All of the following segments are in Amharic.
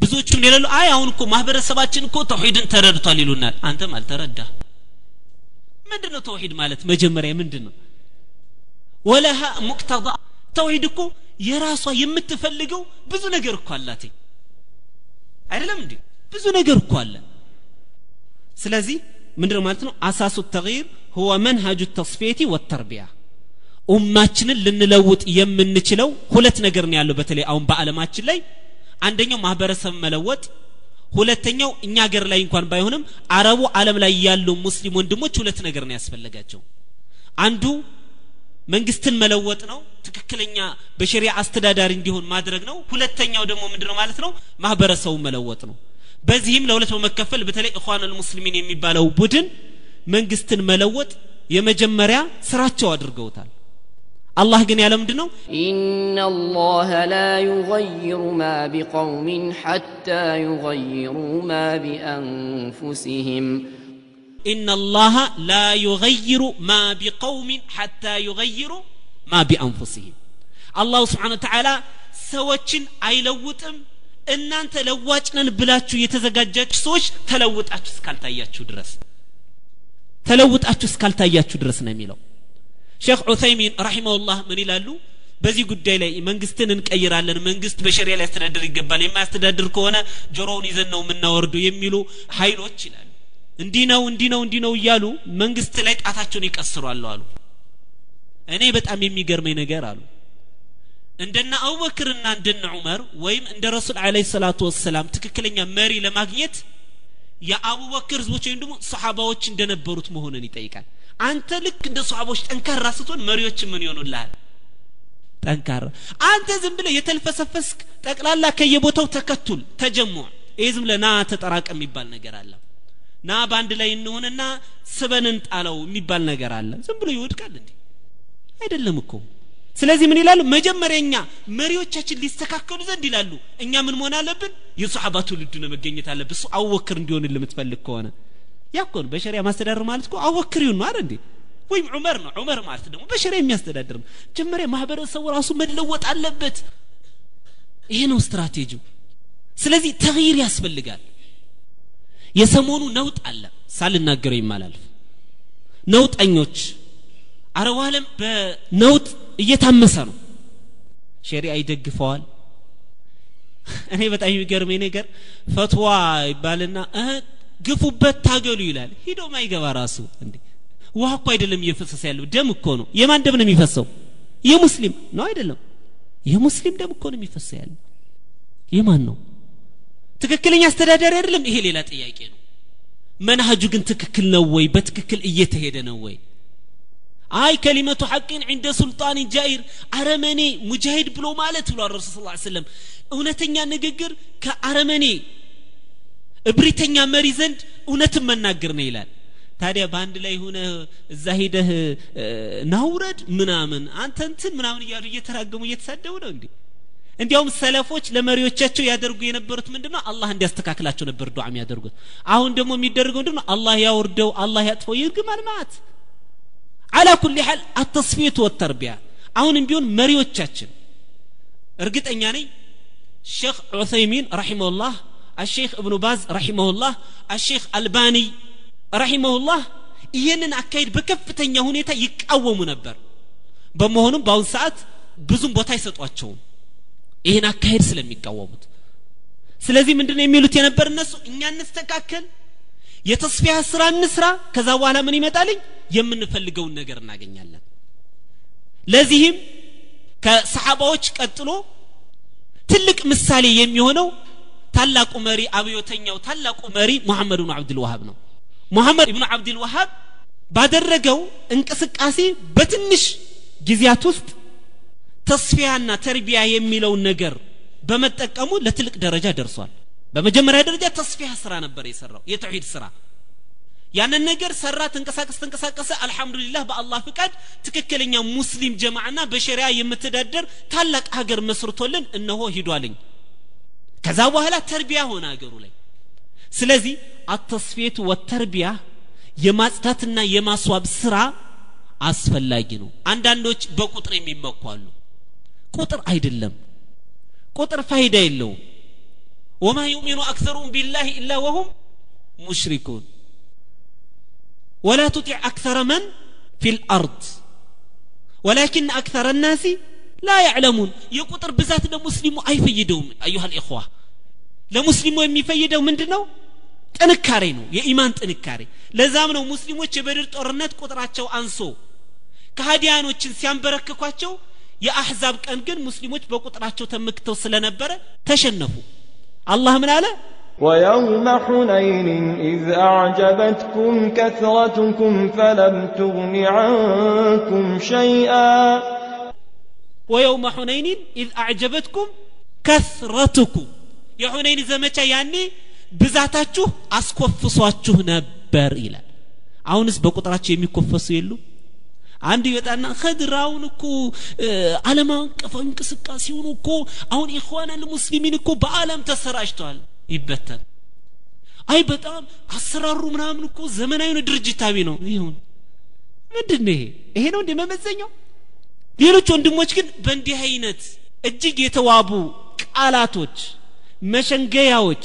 ብዙዎቹ ምን ይላሉ አይ አሁን እኮ ማህበረሰባችን እኮ ተውሂድን ተረድቷል ይሉናል. አንተም አልተረዳ ምንድን ነው ተውሂድ ማለት? መጀመሪያ ምንድን ነው ወለሃ ሙቅተዳ። ተውሂድ እኮ የራሷ የምትፈልገው ብዙ ነገር እኮ አላት። አይደለም እንዴ? ብዙ ነገር እኮ አለ። ስለዚህ ምንድነው ማለት ነው? አሳሱ ተግይር ሁወ መንሃጁ ተስፌቲ ወተርቢያ። ኡማችንን ልንለውጥ የምንችለው ሁለት ነገር ነው ያለው። በተለይ አሁን በአለማችን ላይ አንደኛው ማህበረሰብ መለወጥ ሁለተኛው እኛ ሀገር ላይ እንኳን ባይሆንም አረቡ ዓለም ላይ ያሉ ሙስሊም ወንድሞች ሁለት ነገር ነው ያስፈለጋቸው። አንዱ መንግስትን መለወጥ ነው ትክክለኛ በሸሪያ አስተዳዳሪ እንዲሆን ማድረግ ነው። ሁለተኛው ደግሞ ምንድነው ማለት ነው? ማህበረሰቡ መለወጥ ነው። በዚህም ለሁለት በመከፈል በተለይ እኳን አልሙስሊሚን የሚባለው ቡድን መንግስትን መለወጥ የመጀመሪያ ስራቸው አድርገውታል الله قني على دنو؟ إن الله لا يغير ما بقوم حتى يغيروا ما بأنفسهم. إن الله لا يغير ما بقوم حتى يغيروا ما بأنفسهم. الله سبحانه وتعالى سوچن أيلوتم. እናንተ ለዋጭነን ብላችሁ የተዘጋጃችሁ ሰዎች ተለውጣችሁ እስካልታያችሁ ድረስ ተለውጣችሁ እስካልታያችሁ ድረስ ነው የሚለው ሼክ ዑሰይሚን ረሒመሁላህ ምን ይላሉ? በዚህ ጉዳይ ላይ መንግስትን እንቀይራለን መንግስት በሸሪያ ላይ ያስተዳድር ይገባል የማያስተዳድር ከሆነ ጆሮውን ይዘን ነው የምናወርዱ የሚሉ ኃይሎች ይላሉ። እንዲህ ነው እንዲህ ነው እንዲህ ነው እያሉ መንግስት ላይ ጣታቸውን ይቀስሯሉ አሉ እኔ በጣም የሚገርመኝ ነገር አሉ። እንደነ አቡበክርና እንደነ ዑመር ወይም እንደ ረሱል አለ ሰላቱ ወሰላም ትክክለኛ መሪ ለማግኘት የአቡበክር ህዝቦች ወይም ደግሞ ሰሓባዎች እንደነበሩት መሆንን ይጠይቃል አንተ ልክ እንደ ሰሓቦች ጠንካራ ስትሆን መሪዎች ምን ይሆኑልሃል? ጠንካራ። አንተ ዝም ብለ የተልፈሰፈስክ ጠቅላላ ከየቦታው ተከቱል ተጀሙዕ ይህ ዝም ብለ ና ተጠራቀ የሚባል ነገር አለ። ና በአንድ ላይ እንሆንና ስበንን ጣለው የሚባል ነገር አለ። ዝም ብሎ ይወድቃል እንዴ? አይደለም እኮ። ስለዚህ ምን ይላሉ? መጀመሪያኛ መሪዎቻችን ሊስተካከሉ ዘንድ ይላሉ። እኛ ምን መሆን አለብን? የሰሓባ ትውልዱ ነው መገኘት አለብን። እሱ አወክር እንዲሆን የምትፈልግ ከሆነ ያ እኮ ነው በሸሪያ ማስተዳደር ማለት እኮ አወክር ይሁን ነው አይደል እንዴ? ወይም ዑመር ነው። ዑመር ማለት ደግሞ በሸሪያ የሚያስተዳድር ነው። መጀመሪያ ማህበረሰቡ ራሱ መለወጥ አለበት። ይሄ ነው ስትራቴጂው። ስለዚህ ተግይር ያስፈልጋል። የሰሞኑ ነውጥ አለ። ሳልናገረው ይማላልፍ ነውጠኞች። አረቡ ዓለም በነውጥ እየታመሰ ነው። ሸሪዓ ይደግፈዋል። እኔ በጣም የሚገርመኝ ነገር ፈትዋ ይባልና ግፉበት ታገሉ ይላል። ሂዶ ማይገባ ራሱ እንዴ? ውሃ እኮ አይደለም እየፈሰሰ ያለው ደም እኮ ነው። የማን ደም ነው የሚፈሰው? የሙስሊም ነው አይደለም? የሙስሊም ደም እኮ ነው የሚፈሰው ያለው። የማን ነው? ትክክለኛ አስተዳዳሪ አይደለም? ይሄ ሌላ ጥያቄ ነው። መንሃጁ ግን ትክክል ነው ወይ? በትክክል እየተሄደ ነው ወይ? አይ ከሊመቱ ሐቅን ዕንደ ሱልጣን ጃኢር አረመኔ ሙጃሂድ ብሎ ማለት ብሏል ረሱል ስ ሰለም እውነተኛ ንግግር ከአረመኔ እብሪተኛ መሪ ዘንድ እውነትን መናገር ነው ይላል። ታዲያ በአንድ ላይ ሆነ እዛ ሂደህ ናውረድ ምናምን አንተ እንትን ምናምን እያሉ እየተራገሙ እየተሳደቡ ነው እንዴ? እንዲያውም ሰለፎች ለመሪዎቻቸው ያደርጉ የነበሩት ምንድነው? አላህ እንዲያስተካክላቸው ነበር ዱዓ የሚያደርጉት። አሁን ደግሞ የሚደረገው ምንድነው? አላህ ያውርደው አላህ ያጥፈው ይርግማል ማለት አላ ኩል ሐል አተስፊየቱ ወተርቢያ። አሁንም ቢሆን መሪዎቻችን እርግጠኛ ነኝ ሼክ ዑሰይሚን ረሒመሁላህ አሼክ እብኑ ባዝ ረሒመሁላህ አሼክ አልባኒ ረሒመሁላህ ይህንን አካሄድ በከፍተኛ ሁኔታ ይቃወሙ ነበር። በመሆኑም በአሁን ሰዓት ብዙም ቦታ አይሰጧቸውም ይህን አካሄድ ስለሚቃወሙት። ስለዚህ ምንድነው የሚሉት የነበር እነሱ? እኛ እንስተካከል የተስቢያ ስራ እንስራ ከዛ በኋላ ምን ይመጣልኝ? የምንፈልገውን ነገር እናገኛለን። ለዚህም ከሰሓባዎች ቀጥሎ ትልቅ ምሳሌ የሚሆነው ታላቁ መሪ አብዮተኛው ታላቁ መሪ ሙሐመድ ብኑ አብድልዋሃብ ነው። ሙሐመድ ብኑ አብድልዋሃብ ባደረገው እንቅስቃሴ በትንሽ ጊዜያት ውስጥ ተስፊያና ተርቢያ የሚለውን ነገር በመጠቀሙ ለትልቅ ደረጃ ደርሷል። በመጀመሪያ ደረጃ ተስፊያ ስራ ነበር የሰራው የተውሂድ ስራ። ያንን ነገር ሰራ ተንቀሳቀስ ተንቀሳቀሰ። አልহামዱሊላህ በአላህ ፍቃድ ትክክለኛ ሙስሊም ጀማዓና በሸሪያ የምትዳደር ታላቅ ሀገር መስርቶልን እነሆ ሂዷልኝ ከዛ በኋላ ተርቢያ ሆነ ሀገሩ ላይ ስለዚህ አተስፌቱ ወተርቢያ የማጽዳትና የማስዋብ ስራ አስፈላጊ ነው አንዳንዶች በቁጥር የሚመኩ አሉ ቁጥር አይደለም ቁጥር ፋይዳ የለውም ወማ ዩእሚኑ አክሰሩም ቢላህ ኢላ ወሁም ሙሽሪኩን ወላ ቱጢዕ አክሰረ መን ፊ ልአርድ ወላኪን አክሰረ ናሲ ላ ያዕለሙን የቁጥር ብዛት ለሙስሊሙ አይፈይደውም አዩሃ ልእኽዋ ለሙስሊሙ የሚፈይደው ምንድን ነው ጥንካሬ ነው የኢማን ጥንካሬ ለዛም ነው ሙስሊሞች የበድር ጦርነት ቁጥራቸው አንሶ ከሃዲያኖችን ሲያንበረክኳቸው የአሕዛብ ቀን ግን ሙስሊሞች በቁጥራቸው ተመክተው ስለነበረ ተሸነፉ አላህ ምን አለ ويوم حنين إذ أعجبتكم كثرتكم فلم تغن عنكم شيئا ويوم حنين إذ أعجبتكم كثرتكم. يا حنين زمتش يعني بزاتاتش أسكو فصواتش نبر إلى عونس بقطراتش يميكو فصيلو عندي يتأنا خدراونكو علما كفانك سكاسيونكو عون إخوانا المسلمينكو بعالم تسراش طال يبتن أي بتان أسرار منامنكو زمنا يوند رجتابينو يهون مدني إيه نون دي ما ሌሎች ወንድሞች ግን በእንዲህ አይነት እጅግ የተዋቡ ቃላቶች መሸንገያዎች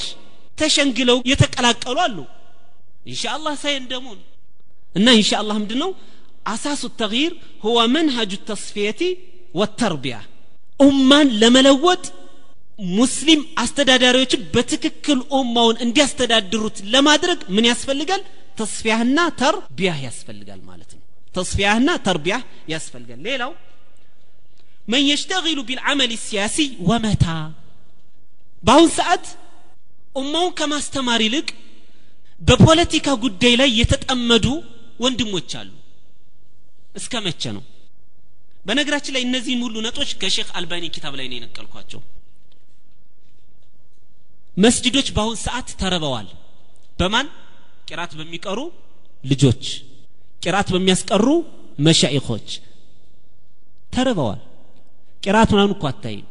ተሸንግለው የተቀላቀሉ አሉ። ኢንሻአላህ ሳይንደሙን እና ኢንሻአላህ ምንድን ነው አሳሱ ተግይር ሁወ መንሀጁ ተስፊየቲ ወተርቢያ። ኡማን ለመለወጥ ሙስሊም አስተዳዳሪዎችን በትክክል ኡማውን እንዲያስተዳድሩት ለማድረግ ምን ያስፈልጋል? ተስፊያህና ተርቢያህ ያስፈልጋል ማለት ነው። ተስፊያህና ተርቢያህ ያስፈልጋል። ሌላው መን የሽተግሉ ቢልዓመል ሲያሲ ወመታ በአሁን ሰዓት ኡማውን ከማስተማር ይልቅ በፖለቲካ ጉዳይ ላይ የተጠመዱ ወንድሞች አሉ እስከ መቼ ነው? በነገራችን ላይ እነዚህን ሁሉ ነጦች ከሼክ አልባኒ ኪታብ ላይ ነው የነቀልኳቸው። መስጅዶች በአሁን ሰዓት ተረበዋል በማን? ቂራት በሚቀሩ ልጆች። ቂራት በሚያስቀሩ መሻይኾች ተርበዋል ቂራት ምናምን እኮ አታይም።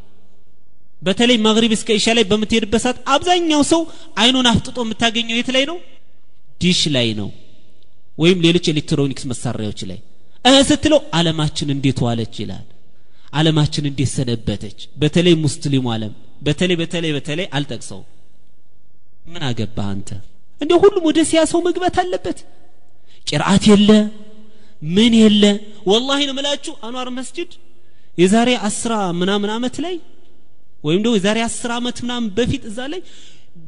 በተለይ መግሪብ እስከ ኢሻ ላይ በምትሄድበት ሰዓት አብዛኛው ሰው አይኑን አፍጥጦ የምታገኘው የት ላይ ነው? ዲሽ ላይ ነው። ወይም ሌሎች ኤሌክትሮኒክስ መሳሪያዎች ላይ። እህ ስትለው አለማችን እንዴት ዋለች ይላል። አለማችን እንዴት ሰነበተች። በተለይ ሙስሊሙ አለም በተለይ በተለይ በተለይ አልጠቅሰው ምን አገባህ አንተ? እንደ ሁሉም ወደ ሲያሰው መግባት አለበት። ቂርአት የለ ምን የለ። ወላሂ ነው ምላችሁ አንዋር መስጅድ የዛሬ አስራ ምናምን አመት ላይ ወይም ደግሞ የዛሬ አስር አመት ምናምን በፊት እዛ ላይ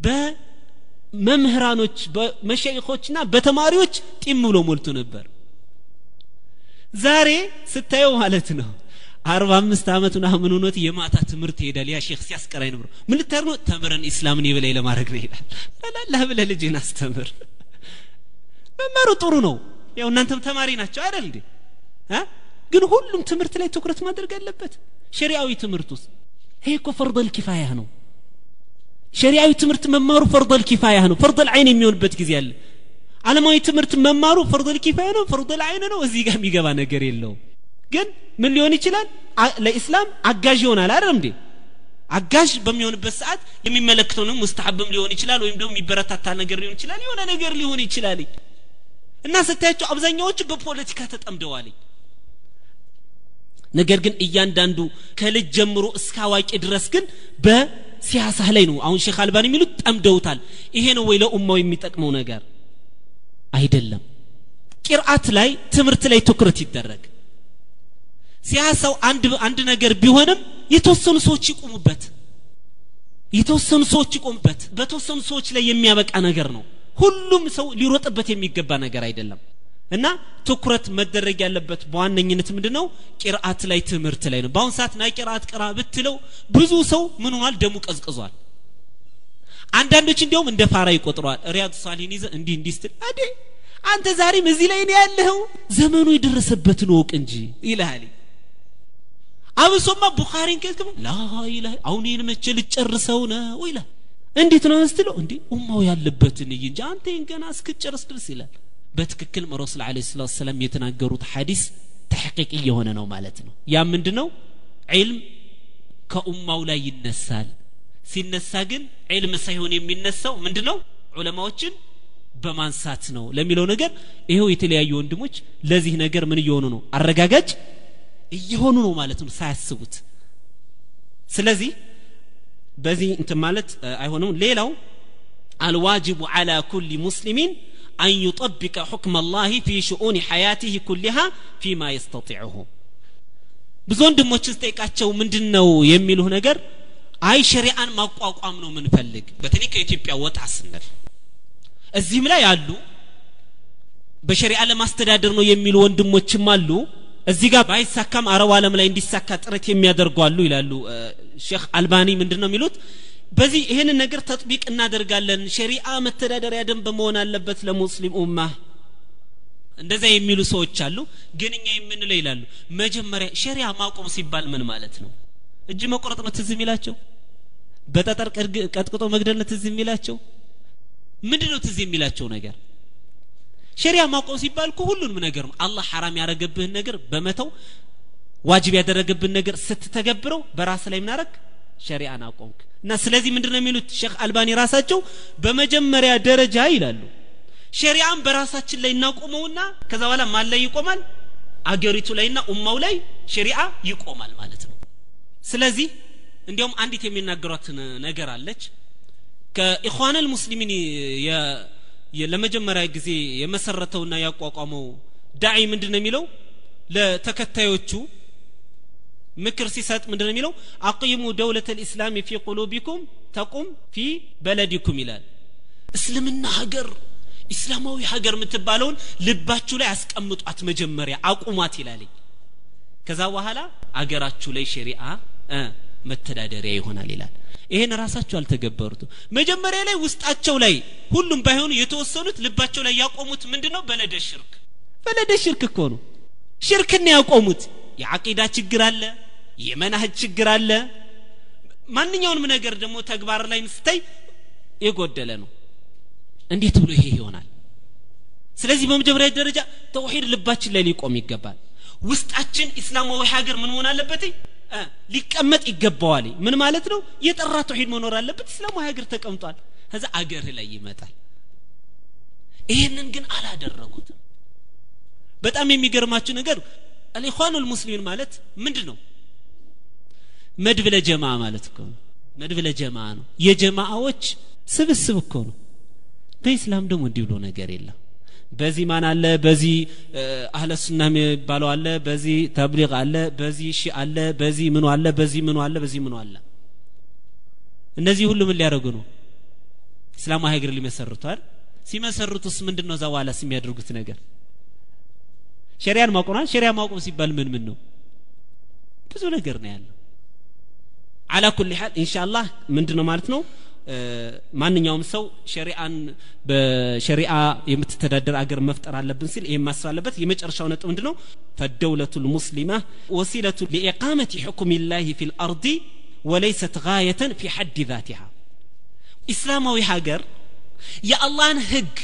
በመምህራኖች በመሸይኾችና በተማሪዎች ጢም ብሎ ሞልቶ ነበር። ዛሬ ስታየው ማለት ነው አርባ አምስት አመት ምናምን ሆኖት የማታ ትምህርት ይሄዳል። ያ ሼክ ሲያስቀራኝ ነበር። ምን ልታር ነው? ተምረን ኢስላምን የበላይ ለማድረግ ነው ይላል። ላላህ ብለህ ልጅን አስተምር። መማሩ ጥሩ ነው። ያው እናንተም ተማሪ ናቸው አይደል እንዴ ግን ሁሉም ትምህርት ላይ ትኩረት ማድረግ አለበት። ሸሪዓዊ ትምህርት ውስጥ ይሄ እኮ ፈርደል ኪፋያ ነው። ሸሪዓዊ ትምህርት መማሩ ፈርደል ኪፋያ ነው። ፈርደል አይን የሚሆንበት ጊዜ አለ። ዓለማዊ ትምህርት መማሩ ፈርደል ኪፋያ ነው ፈርደል አይን ነው። እዚህ ጋር የሚገባ ነገር የለውም። ግን ምን ሊሆን ይችላል? ለኢስላም አጋዥ ይሆናል አይደል እንዴ? አጋዥ በሚሆንበት ሰዓት የሚመለክተውንም ሙስተሐብም ሊሆን ይችላል ወይም ደግሞ የሚበረታታ ነገር ሊሆን ይችላል። የሆነ ነገር ሊሆን ይችላል። እና ስታያቸው አብዛኛዎቹ በፖለቲካ ተጠምደዋል ነገር ግን እያንዳንዱ ከልጅ ጀምሮ እስከ አዋቂ ድረስ ግን በሲያሳ ላይ ነው። አሁን ሼክ አልባን የሚሉት ጠምደውታል። ይሄ ነው ወይ ለኡማው የሚጠቅመው ነገር? አይደለም። ቂርአት ላይ ትምህርት ላይ ትኩረት ይደረግ። ሲያሳው አንድ አንድ ነገር ቢሆንም የተወሰኑ ሰዎች ይቆሙበት። የተወሰኑ ሰዎች ይቆሙበት። በተወሰኑ ሰዎች ላይ የሚያበቃ ነገር ነው። ሁሉም ሰው ሊሮጥበት የሚገባ ነገር አይደለም እና ትኩረት መደረግ ያለበት በዋነኝነት ምንድን ነው ቂርአት ላይ ትምህርት ላይ ነው። በአሁን ሰዓት ና ቂርአት ቅራ ብትለው ብዙ ሰው ምን ደሙ ቀዝቅዟል። አንዳንዶች እንዲያውም እንደ ፋራ ይቆጥረዋል። ሪያድ ሳሊን ይዘ እንዲህ እንዲህ ስትል አዴ አንተ ዛሬም እዚህ ላይ ነው ያለኸው? ዘመኑ የደረሰበትን ወቅ እንጂ ይልሃል። አብሶማ ቡኻሪን ከዝግብ ላኢላ አሁን ይህን መቼ ልጨርሰው ነው ይላል። እንዴት ነው ስትለው እንዴ ኡማው ያለበትን እይ እንጂ አንተ ይህን ገና እስክጨርስ ድረስ ይላል በትክክል ረሱል አለ ስላት ሰላም የተናገሩት ሐዲስ ተሕቂቅ እየሆነ ነው ማለት ነው። ያ ምንድ ነው ዒልም ከኡማው ላይ ይነሳል። ሲነሳ ግን ዒልም ሳይሆን የሚነሳው ምንድ ነው ዑለማዎችን በማንሳት ነው። ለሚለው ነገር ይኸው የተለያዩ ወንድሞች ለዚህ ነገር ምን እየሆኑ ነው? አረጋጋጭ እየሆኑ ነው ማለት ነው ሳያስቡት። ስለዚህ በዚህ እንትን ማለት አይሆንም። ሌላው አልዋጅቡ አላ ኩል ሙስሊሚን أن يطبق حكم الله في شؤون حياته كلها فيما يستطيعه ብዙ ወንድሞችን ስጠይቃቸው ምንድን ነው የሚሉህ ነገር አይ ሸሪአን ማቋቋም ነው ምንፈልግ በተለይ ከኢትዮጵያ ወጣ ስንል እዚህም ላይ አሉ በሸሪዓ ለማስተዳደር ነው የሚሉ ወንድሞችም አሉ እዚህ ጋር ባይሳካም አረብ ዓለም ላይ እንዲሳካ ጥረት የሚያደርጉ አሉ ይላሉ ሼክ አልባኒ ምንድን ነው የሚሉት በዚህ ይህንን ነገር ተጥቢቅ እናደርጋለን። ሸሪዓ መተዳደሪያ ደንብ መሆን አለበት ለሙስሊም ኡማ። እንደዛ የሚሉ ሰዎች አሉ ግን እኛ የምንለው ይላሉ መጀመሪያ ሸሪዓ ማቆም ሲባል ምን ማለት ነው? እጅ መቆረጥ ነው ትዝ የሚላቸው? በጠጠር ቀጥቅጦ መግደል ነው ትዝ የሚላቸው? ምንድን ነው ትዝ የሚላቸው ነገር? ሸሪያ ማቆም ሲባል እኮ ሁሉንም ነገር ነው። አላህ ሐራም ያደረገብህን ነገር በመተው ዋጅብ ያደረገብህን ነገር ስትተገብረው በራስ ላይ ምናረግ ሸሪአን አቆምክ። እና ስለዚህ ምንድን ነው የሚሉት? ሼክ አልባኒ ራሳቸው በመጀመሪያ ደረጃ ይላሉ ሸሪዓን በራሳችን ላይ እናቆመውና ከዛ በኋላ ማን ላይ ይቆማል? አገሪቱ ላይና ኡማው ላይ ሸሪዓ ይቆማል ማለት ነው። ስለዚህ እንዲያውም አንዲት የሚናገሯት ነገር አለች። ከኢኽዋነል ሙስሊሚን ለመጀመሪያ ጊዜ የመሰረተውና ያቋቋመው ዳዒ ምንድን ነው የሚለው? ለተከታዮቹ ምክር ሲሰጥ ምንድን ነው የሚለው? አቂሙ ደውለት ልእስላም ፊ ቁሉቢኩም ተቁም ፊ በለዲኩም ይላል። እስልምና ሀገር ኢስላማዊ ሀገር የምትባለውን ልባችሁ ላይ አስቀምጧት መጀመሪያ አቁሟት ይላለኝ። ከዛ በኋላ አገራችሁ ላይ ሸሪአ መተዳደሪያ ይሆናል ይላል። ይሄን ራሳቸው አልተገበሩትም። መጀመሪያ ላይ ውስጣቸው ላይ ሁሉም ባይሆኑ የተወሰኑት ልባቸው ላይ ያቆሙት ምንድን ነው በለደ ሽርክ። በለደ ሽርክ እኮ ነው። ሽርክን ያቆሙት። የአቂዳ ችግር አለ የመናህጅ ችግር አለ? ማንኛውንም ነገር ደግሞ ተግባር ላይ ስታይ የጎደለ ነው። እንዴት ብሎ ይሄ ይሆናል? ስለዚህ በመጀመሪያ ደረጃ ተውሂድ ልባችን ላይ ሊቆም ይገባል። ውስጣችን ኢስላማዊ ሀገር ምን መሆን አለበት? ሊቀመጥ ይገባዋል። ምን ማለት ነው? የጠራ ተውሂድ መኖር አለበት። እስላማዊ ሀገር ተቀምጧል። ከዛ አገር ላይ ይመጣል። ይህንን ግን አላደረጉትም። በጣም የሚገርማችሁ ነገር አልኢኽዋኑል ሙስሊሚን ማለት ምንድን ነው መድብለ ጀማ ማለት እኮ ነው። መድብለ ጀማ ነው። የጀማአዎች ስብስብ እኮ ነው። በኢስላም ደግሞ እንዲህ ብሎ ነገር የለም። በዚህ ማን አለ? በዚህ አህለ ሱና የሚባለው አለ። በዚህ ተብሊግ አለ። በዚህ ሺ አለ። በዚህ ምኑ አለ? በዚህ ምኑ አለ? በዚህ ምኑ አለ? እነዚህ ሁሉ ምን ሊያደርጉ ነው? እስላማዊ ሀገር ሊመሰርቷል ሲመሰርቱስ ምንድን ነው እዛ የሚያደርጉት ነገር? ሸሪያን ማቆም ሸሪያ ማቆም ሲባል ምን ምን ነው? ብዙ ነገር ነው ያለው አላ ኩል ሐል ኢንሻአላህ ምንድነው ማለት ነው? ማንኛውም ሰው ሸሪአን በሸሪአ የምትተዳደር አገር መፍጠር አለብን ሲል ይህም ማሰብ አለበት። የመጨረሻው ነጥብ ምንድ ነው ፈደውለቱ ልሙስሊማ ወሲለቱ ሊኢቃመት ሕኩም ላህ ፊ ልአርዲ ወለይሰት ጋየተን ፊ ሐድ ዛቲሃ። ኢስላማዊ ሀገር የአላህን ህግ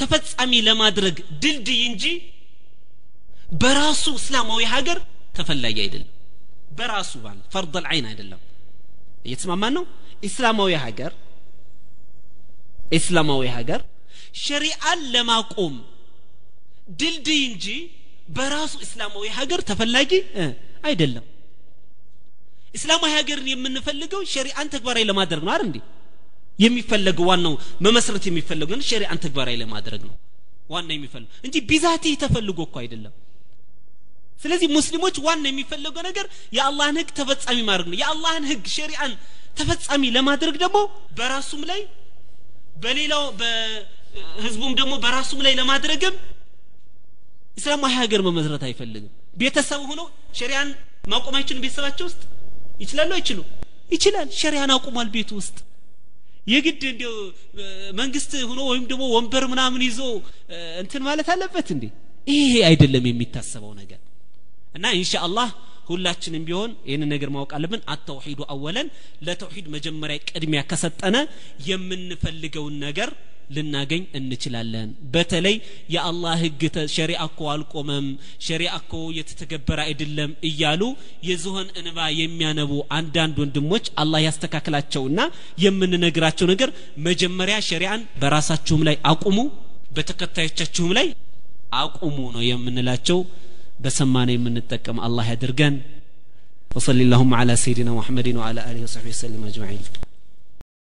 ተፈጻሚ ለማድረግ ድልድይ እንጂ በራሱ እስላማዊ ሀገር ተፈላጊ አይደለም። በራሱ ባል ፈርድ ልዓይን አይደለም እየተስማማን ነው? ኢስላማዊ ሀገር ኢስላማዊ ሀገር ሸሪአን ለማቆም ድልድይ እንጂ በራሱ እስላማዊ ሀገር ተፈላጊ አይደለም። እስላማዊ ሀገርን የምንፈልገው ሸሪአን ተግባራዊ ለማድረግ ነው አይደል እንዴ? የሚፈለገው ዋናው መመስረት የሚፈለገው ሸሪአን ተግባራዊ ለማድረግ ነው። ዋና የሚፈልገው እንጂ ቢዛቲ ተፈልጎ እኮ አይደለም ስለዚህ ሙስሊሞች ዋና የሚፈለገው ነገር የአላህን ህግ ተፈጻሚ ማድረግ ነው። የአላህን ህግ ሸሪአን ተፈጻሚ ለማድረግ ደግሞ በራሱም ላይ በሌላው በህዝቡም ደግሞ በራሱም ላይ ለማድረግም እስላማዊ ሀገር መመስረት አይፈልግም። ቤተሰብ ሆኖ ሸሪያን ማቆም አይችሉም ቤተሰባቸው ውስጥ? ይችላሉ አይችሉ ይችላል። ሸሪያን አቁሟል ቤቱ ውስጥ። የግድ እንዲው መንግስት ሆኖ ወይም ደግሞ ወንበር ምናምን ይዞ እንትን ማለት አለበት እንዴ? ይሄ አይደለም የሚታሰበው ነገር እና ኢንሻአላህ ሁላችንም ቢሆን ይህን ነገር ማወቅ አለብን። አተውሂዱ አወለን ለተውሂድ መጀመሪያ ቅድሚያ ከሰጠነ የምንፈልገውን ነገር ልናገኝ እንችላለን። በተለይ የአላህ ህግ ሸሪአ እኮ አልቆመም ሸሪአ እኮ የተተገበረ አይደለም እያሉ የዝሆን እንባ የሚያነቡ አንዳንድ ወንድሞች አላህ ያስተካክላቸውና የምንነግራቸው ነገር መጀመሪያ ሸሪአን በራሳችሁም ላይ አቁሙ በተከታዮቻችሁም ላይ አቁሙ ነው የምንላቸው በሰማነ የምንጠቀም አላህ ያድርገን وصلي اللهم على سيدنا محمد وعلى اله وصحبه وسلم اجمعين